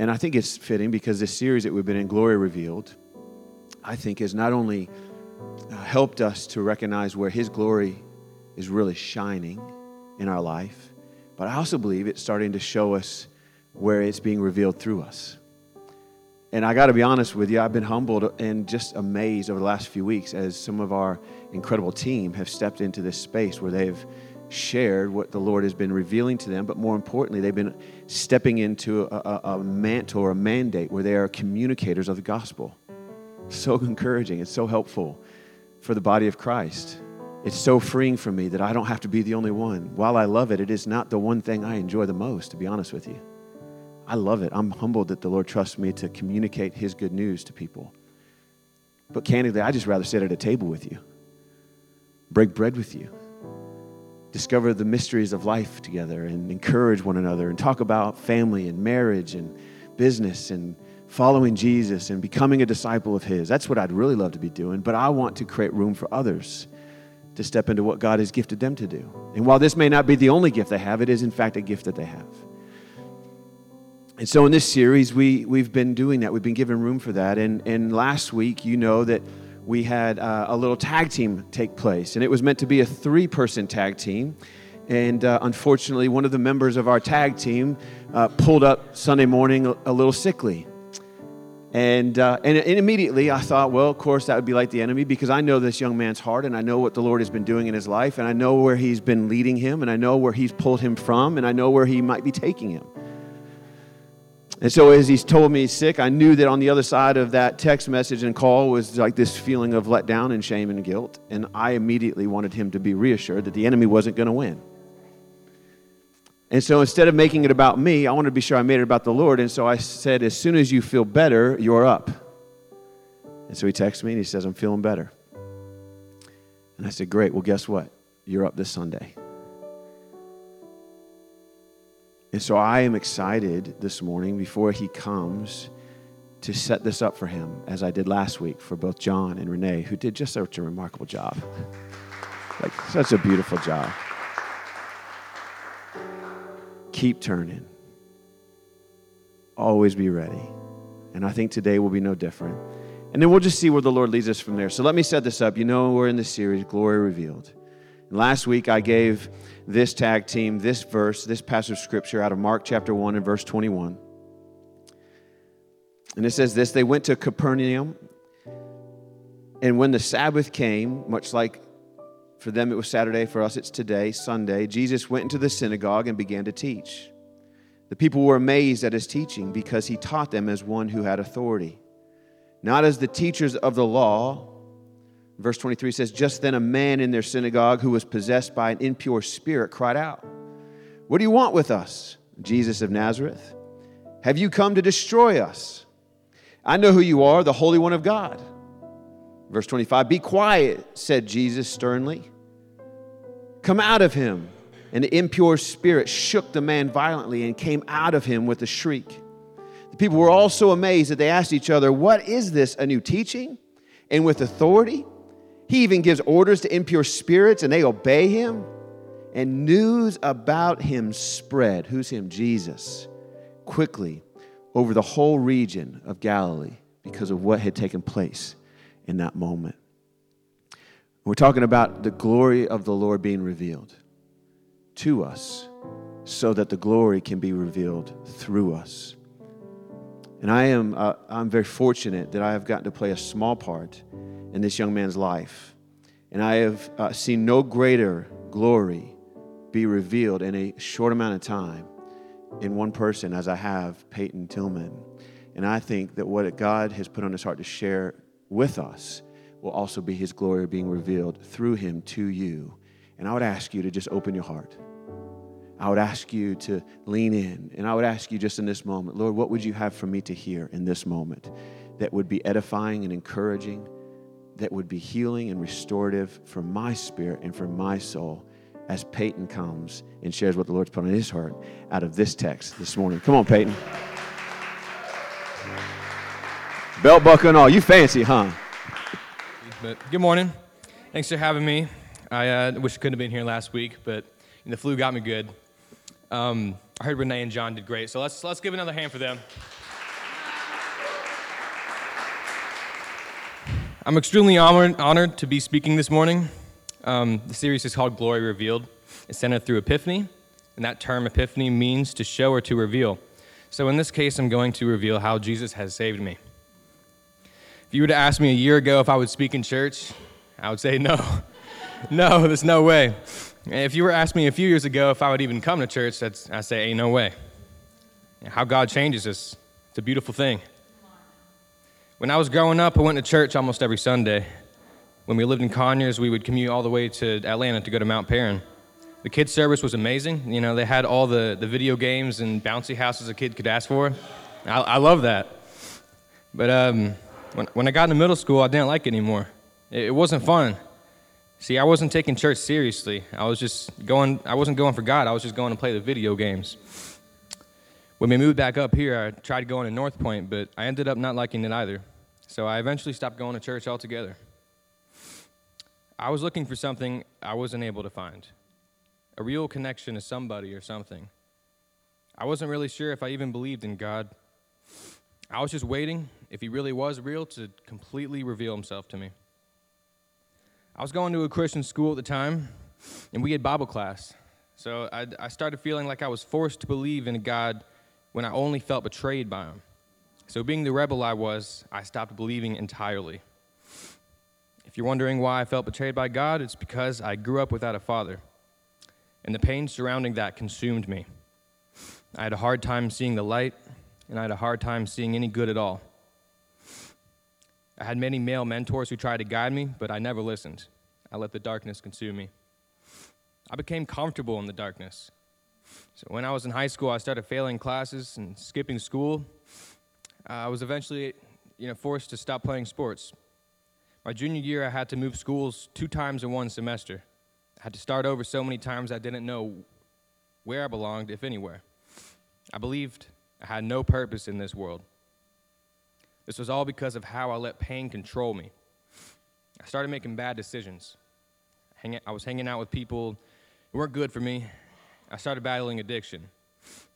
And I think it's fitting because this series that we've been in, Glory Revealed, I think has not only uh, helped us to recognize where His glory is really shining in our life, but I also believe it's starting to show us where it's being revealed through us. And I got to be honest with you, I've been humbled and just amazed over the last few weeks as some of our incredible team have stepped into this space where they've shared what the Lord has been revealing to them, but more importantly, they've been stepping into a, a, a mantle or a mandate where they are communicators of the gospel. So encouraging, it's so helpful for the body of Christ. It's so freeing for me that I don't have to be the only one. While I love it, it is not the one thing I enjoy the most, to be honest with you. I love it. I'm humbled that the Lord trusts me to communicate His good news to people. But candidly, I just rather sit at a table with you, break bread with you, discover the mysteries of life together, and encourage one another, and talk about family and marriage and business and following Jesus and becoming a disciple of His. That's what I'd really love to be doing, but I want to create room for others to step into what God has gifted them to do. And while this may not be the only gift they have, it is in fact a gift that they have. And so in this series, we, we've been doing that. We've been giving room for that. And, and last week, you know that we had uh, a little tag team take place. And it was meant to be a three person tag team. And uh, unfortunately, one of the members of our tag team uh, pulled up Sunday morning a, little sickly. And, uh, and, and immediately I thought, well, of course, that would be like the enemy because I know this young man's heart and I know what the Lord has been doing in his life and I know where he's been leading him and I know where he's pulled him from and I know where he might be taking him. And so, as he's told me he's sick, I knew that on the other side of that text message and call was like this feeling of letdown and shame and guilt. And I immediately wanted him to be reassured that the enemy wasn't going to win. And so, instead of making it about me, I wanted to be sure I made it about the Lord. And so I said, As soon as you feel better, you're up. And so he texts me and he says, I'm feeling better. And I said, Great. Well, guess what? You're up this Sunday. And so I am excited this morning before he comes to set this up for him, as I did last week for both John and Renee, who did just such a remarkable job. like, such a beautiful job. Keep turning. Always be ready. And I think today will be no different. And then we'll just see where the Lord leads us from there. So let me set this up. You know, we're in this series, Glory Revealed. Last week I gave this tag team this verse, this passage of scripture out of Mark chapter 1 and verse 21. And it says this They went to Capernaum, and when the Sabbath came, much like for them it was Saturday, for us it's today, Sunday, Jesus went into the synagogue and began to teach. The people were amazed at his teaching because he taught them as one who had authority, not as the teachers of the law Verse 23 says, Just then a man in their synagogue who was possessed by an impure spirit cried out, What do you want with us, Jesus of Nazareth? Have you come to destroy us? I know who you are, the Holy One of God. Verse 25, Be quiet, said Jesus sternly. Come out of him. And the impure spirit shook the man violently and came out of him with a shriek. The people were all so amazed that they asked each other, What is this, a new teaching? And with authority? He even gives orders to impure spirits and they obey him. And news about him spread. Who's him? Jesus. Quickly over the whole region of Galilee because of what had taken place in that moment. We're talking about the glory of the Lord being revealed to us so that the glory can be revealed through us. And I am uh, I'm very fortunate that I have gotten to play a small part in this young man's life. And I have uh, seen no greater glory be revealed in a short amount of time in one person as I have Peyton Tillman. And I think that what God has put on his heart to share with us will also be his glory being revealed through him to you. And I would ask you to just open your heart. I would ask you to lean in. And I would ask you just in this moment, Lord, what would you have for me to hear in this moment that would be edifying and encouraging? That would be healing and restorative for my spirit and for my soul as Peyton comes and shares what the Lord's put on his heart out of this text this morning. Come on, Peyton. Belt buckle and all. You fancy, huh? But good morning. Thanks for having me. I uh, wish I couldn't have been here last week, but the flu got me good. Um, I heard Renee and John did great, so let's let's give another hand for them. I'm extremely honored, honored to be speaking this morning. Um, the series is called Glory Revealed. It's centered through Epiphany, and that term Epiphany means to show or to reveal. So in this case, I'm going to reveal how Jesus has saved me. If you were to ask me a year ago if I would speak in church, I would say no. no, there's no way. If you were asked me a few years ago if I would even come to church, that's, I'd say, ain't no way. How God changes us, it's a beautiful thing. When I was growing up, I went to church almost every Sunday. When we lived in Conyers, we would commute all the way to Atlanta to go to Mount Paran. The kids' service was amazing. You know, they had all the, the video games and bouncy houses a kid could ask for. I, I love that. But um, when, when I got into middle school, I didn't like it anymore. It, it wasn't fun. See, I wasn't taking church seriously. I was just going, I wasn't going for God. I was just going to play the video games. When we moved back up here, I tried going to North Point, but I ended up not liking it either. So I eventually stopped going to church altogether. I was looking for something I wasn't able to find a real connection to somebody or something. I wasn't really sure if I even believed in God. I was just waiting, if He really was real, to completely reveal Himself to me. I was going to a Christian school at the time, and we had Bible class. So I, I started feeling like I was forced to believe in God when I only felt betrayed by him. So, being the rebel I was, I stopped believing entirely. If you're wondering why I felt betrayed by God, it's because I grew up without a father, and the pain surrounding that consumed me. I had a hard time seeing the light, and I had a hard time seeing any good at all. I had many male mentors who tried to guide me, but I never listened. I let the darkness consume me. I became comfortable in the darkness. So when I was in high school, I started failing classes and skipping school. Uh, I was eventually, you know, forced to stop playing sports. My junior year, I had to move schools two times in one semester. I had to start over so many times I didn't know where I belonged, if anywhere. I believed I had no purpose in this world. This was all because of how I let pain control me. I started making bad decisions. I was hanging out with people who weren't good for me, I started battling addiction.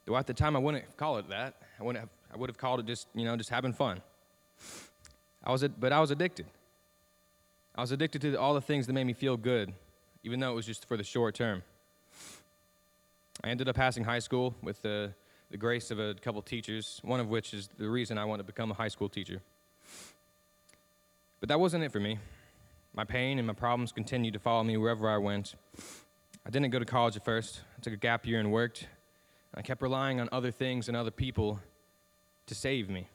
Though at the time I wouldn't call it that. I wouldn't have, I would have called it just, you know, just having fun. I was, but I was addicted. I was addicted to all the things that made me feel good, even though it was just for the short term. I ended up passing high school with the, the grace of a couple teachers, one of which is the reason I wanted to become a high school teacher. But that wasn't it for me. My pain and my problems continued to follow me wherever I went. I didn't go to college at first. I took a gap year and worked. I kept relying on other things and other people to save me.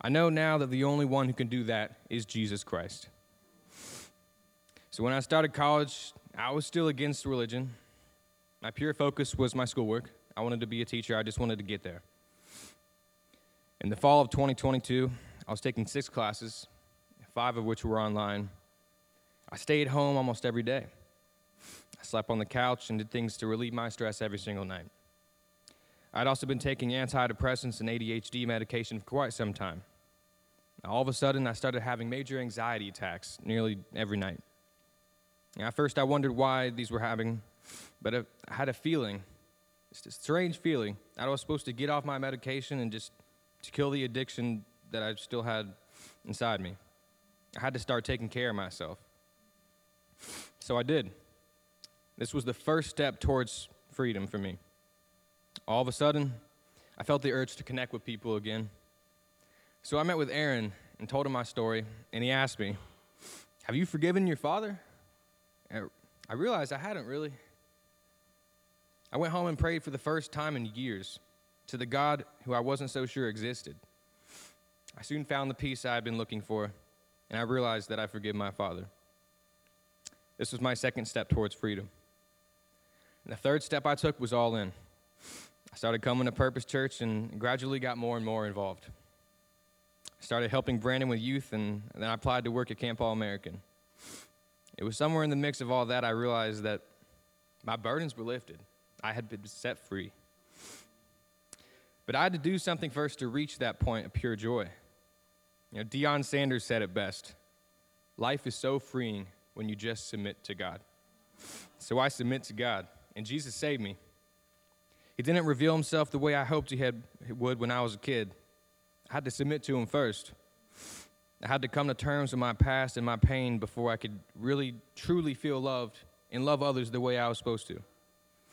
I know now that the only one who can do that is Jesus Christ. So when I started college, I was still against religion. My pure focus was my schoolwork. I wanted to be a teacher, I just wanted to get there. In the fall of 2022, I was taking six classes, five of which were online. I stayed home almost every day. I slept on the couch and did things to relieve my stress every single night. I'd also been taking antidepressants and ADHD medication for quite some time. All of a sudden, I started having major anxiety attacks nearly every night. at first, I wondered why these were happening, but I had a feeling, a strange feeling, that I was supposed to get off my medication and just to kill the addiction that I still had inside me. I had to start taking care of myself. So I did. This was the first step towards freedom for me. All of a sudden, I felt the urge to connect with people again. So I met with Aaron and told him my story, and he asked me, Have you forgiven your father? And I realized I hadn't really. I went home and prayed for the first time in years to the God who I wasn't so sure existed. I soon found the peace I had been looking for, and I realized that I forgive my father. This was my second step towards freedom. And the third step I took was all in. I started coming to Purpose Church and gradually got more and more involved. I started helping Brandon with youth, and then I applied to work at Camp All American. It was somewhere in the mix of all that I realized that my burdens were lifted. I had been set free. But I had to do something first to reach that point of pure joy. You know, Deion Sanders said it best life is so freeing when you just submit to God. So I submit to God and Jesus saved me. He didn't reveal himself the way I hoped he, had, he would when I was a kid. I had to submit to him first. I had to come to terms with my past and my pain before I could really, truly feel loved and love others the way I was supposed to.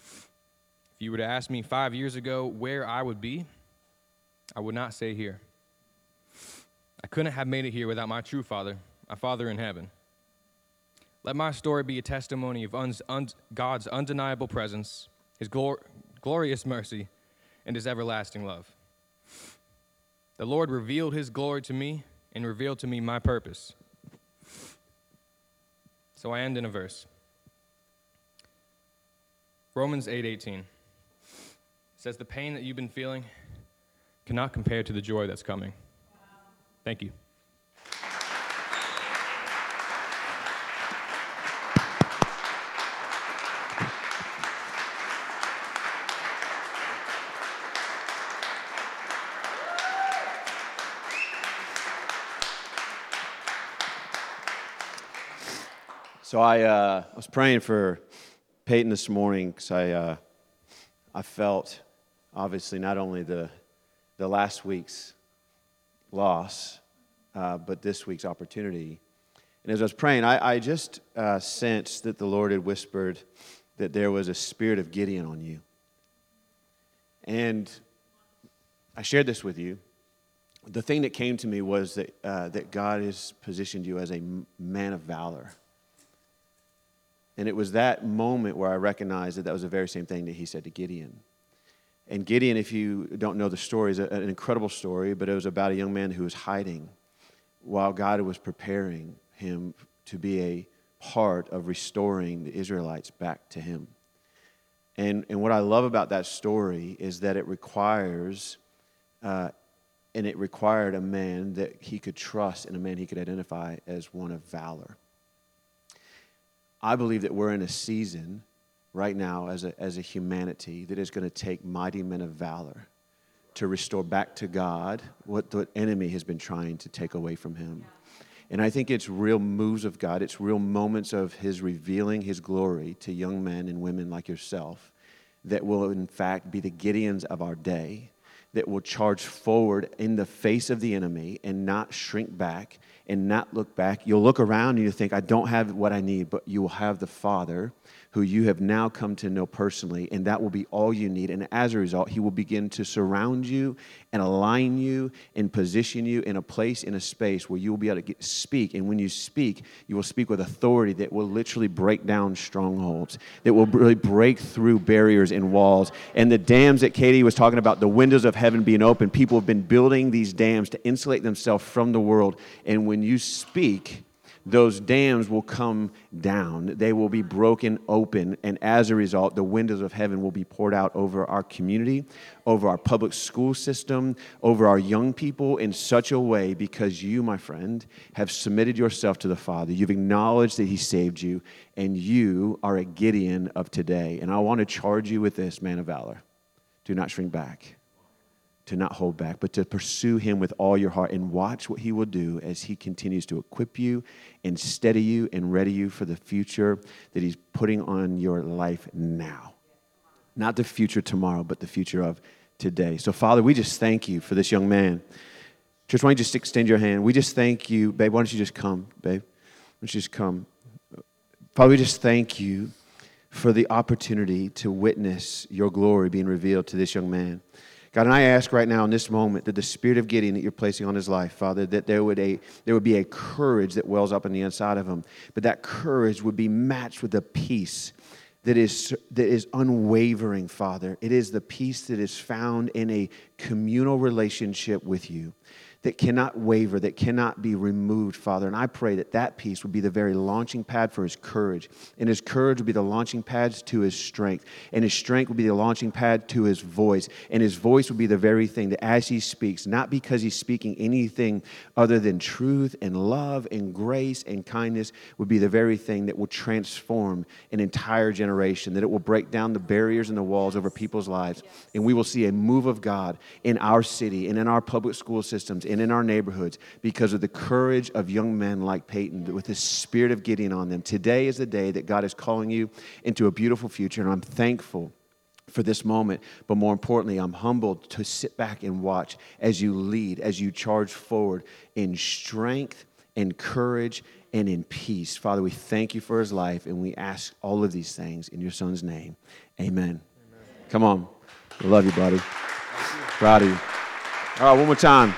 If you were to ask me five years ago where I would be, I would not say here. I couldn't have made it here without my true Father, my Father in heaven. Let my story be a testimony of un- un- God's undeniable presence, His glor- glorious mercy, and His everlasting love. The Lord revealed His glory to me and revealed to me my purpose. So I end in a verse. Romans 8:18 says the pain that you've been feeling cannot compare to the joy that's coming. Thank you. So I uh, was praying for Peyton this morning because I, uh, I felt, obviously, not only the, the last week's loss, uh, but this week's opportunity. And as I was praying, I, I just uh, sensed that the Lord had whispered that there was a spirit of Gideon on you. And I shared this with you. The thing that came to me was that, uh, that God has positioned you as a man of valor. And it was that moment where I recognized that that was the very same thing that he said to Gideon. And Gideon, if you don't know the story, is an incredible story, but it was about a young man who was hiding while God was preparing him to be a part of restoring the Israelites back to him. And, and what I love about that story is that it requires, uh, and it required a man that he could trust and a man he could identify as one of valor. I believe that we're in a season right now as a, as a humanity that is going to take mighty men of valor to restore back to God what the enemy has been trying to take away from him. And I think it's real moves of God, it's real moments of His revealing His glory to young men and women like yourself that will, in fact, be the Gideons of our day that will charge forward in the face of the enemy and not shrink back and not look back. You'll look around and you think, I don't have what I need, but you will have the Father who you have now come to know personally, and that will be all you need. And as a result, He will begin to surround you and align you and position you in a place, in a space where you will be able to get, speak. And when you speak, you will speak with authority that will literally break down strongholds, that will really break through barriers and walls. And the dams that Katie was talking about, the windows of heaven being open, people have been building these dams to insulate themselves from the world. And when you speak, those dams will come down. They will be broken open. And as a result, the windows of heaven will be poured out over our community, over our public school system, over our young people in such a way because you, my friend, have submitted yourself to the Father. You've acknowledged that He saved you, and you are a Gideon of today. And I want to charge you with this, man of valor. Do not shrink back to not hold back, but to pursue Him with all your heart and watch what He will do as He continues to equip you and steady you and ready you for the future that He's putting on your life now. Not the future tomorrow, but the future of today. So, Father, we just thank you for this young man. Church, why don't you just extend your hand? We just thank you. Babe, why don't you just come, babe? Why don't you just come? Father, we just thank you for the opportunity to witness your glory being revealed to this young man. God, and I ask right now in this moment that the spirit of Gideon that you're placing on his life, Father, that there would, a, there would be a courage that wells up on the inside of him, but that courage would be matched with a peace that is, that is unwavering, Father. It is the peace that is found in a communal relationship with you that cannot waver, that cannot be removed, Father. And I pray that that peace would be the very launching pad for his courage. And his courage would be the launching pad to his strength. And his strength would be the launching pad to his voice. And his voice would be the very thing that as he speaks, not because he's speaking anything other than truth and love and grace and kindness, would be the very thing that will transform an entire generation, that it will break down the barriers and the walls over people's lives. And we will see a move of God in our city and in our public school systems and in our neighborhoods because of the courage of young men like Peyton with the spirit of Gideon on them. Today is the day that God is calling you into a beautiful future, and I'm thankful for this moment. But more importantly, I'm humbled to sit back and watch as you lead, as you charge forward in strength and courage and in peace. Father, we thank you for his life and we ask all of these things in your son's name. Amen. Amen. Come on. I love you, buddy. Proud of you. All right, one more time.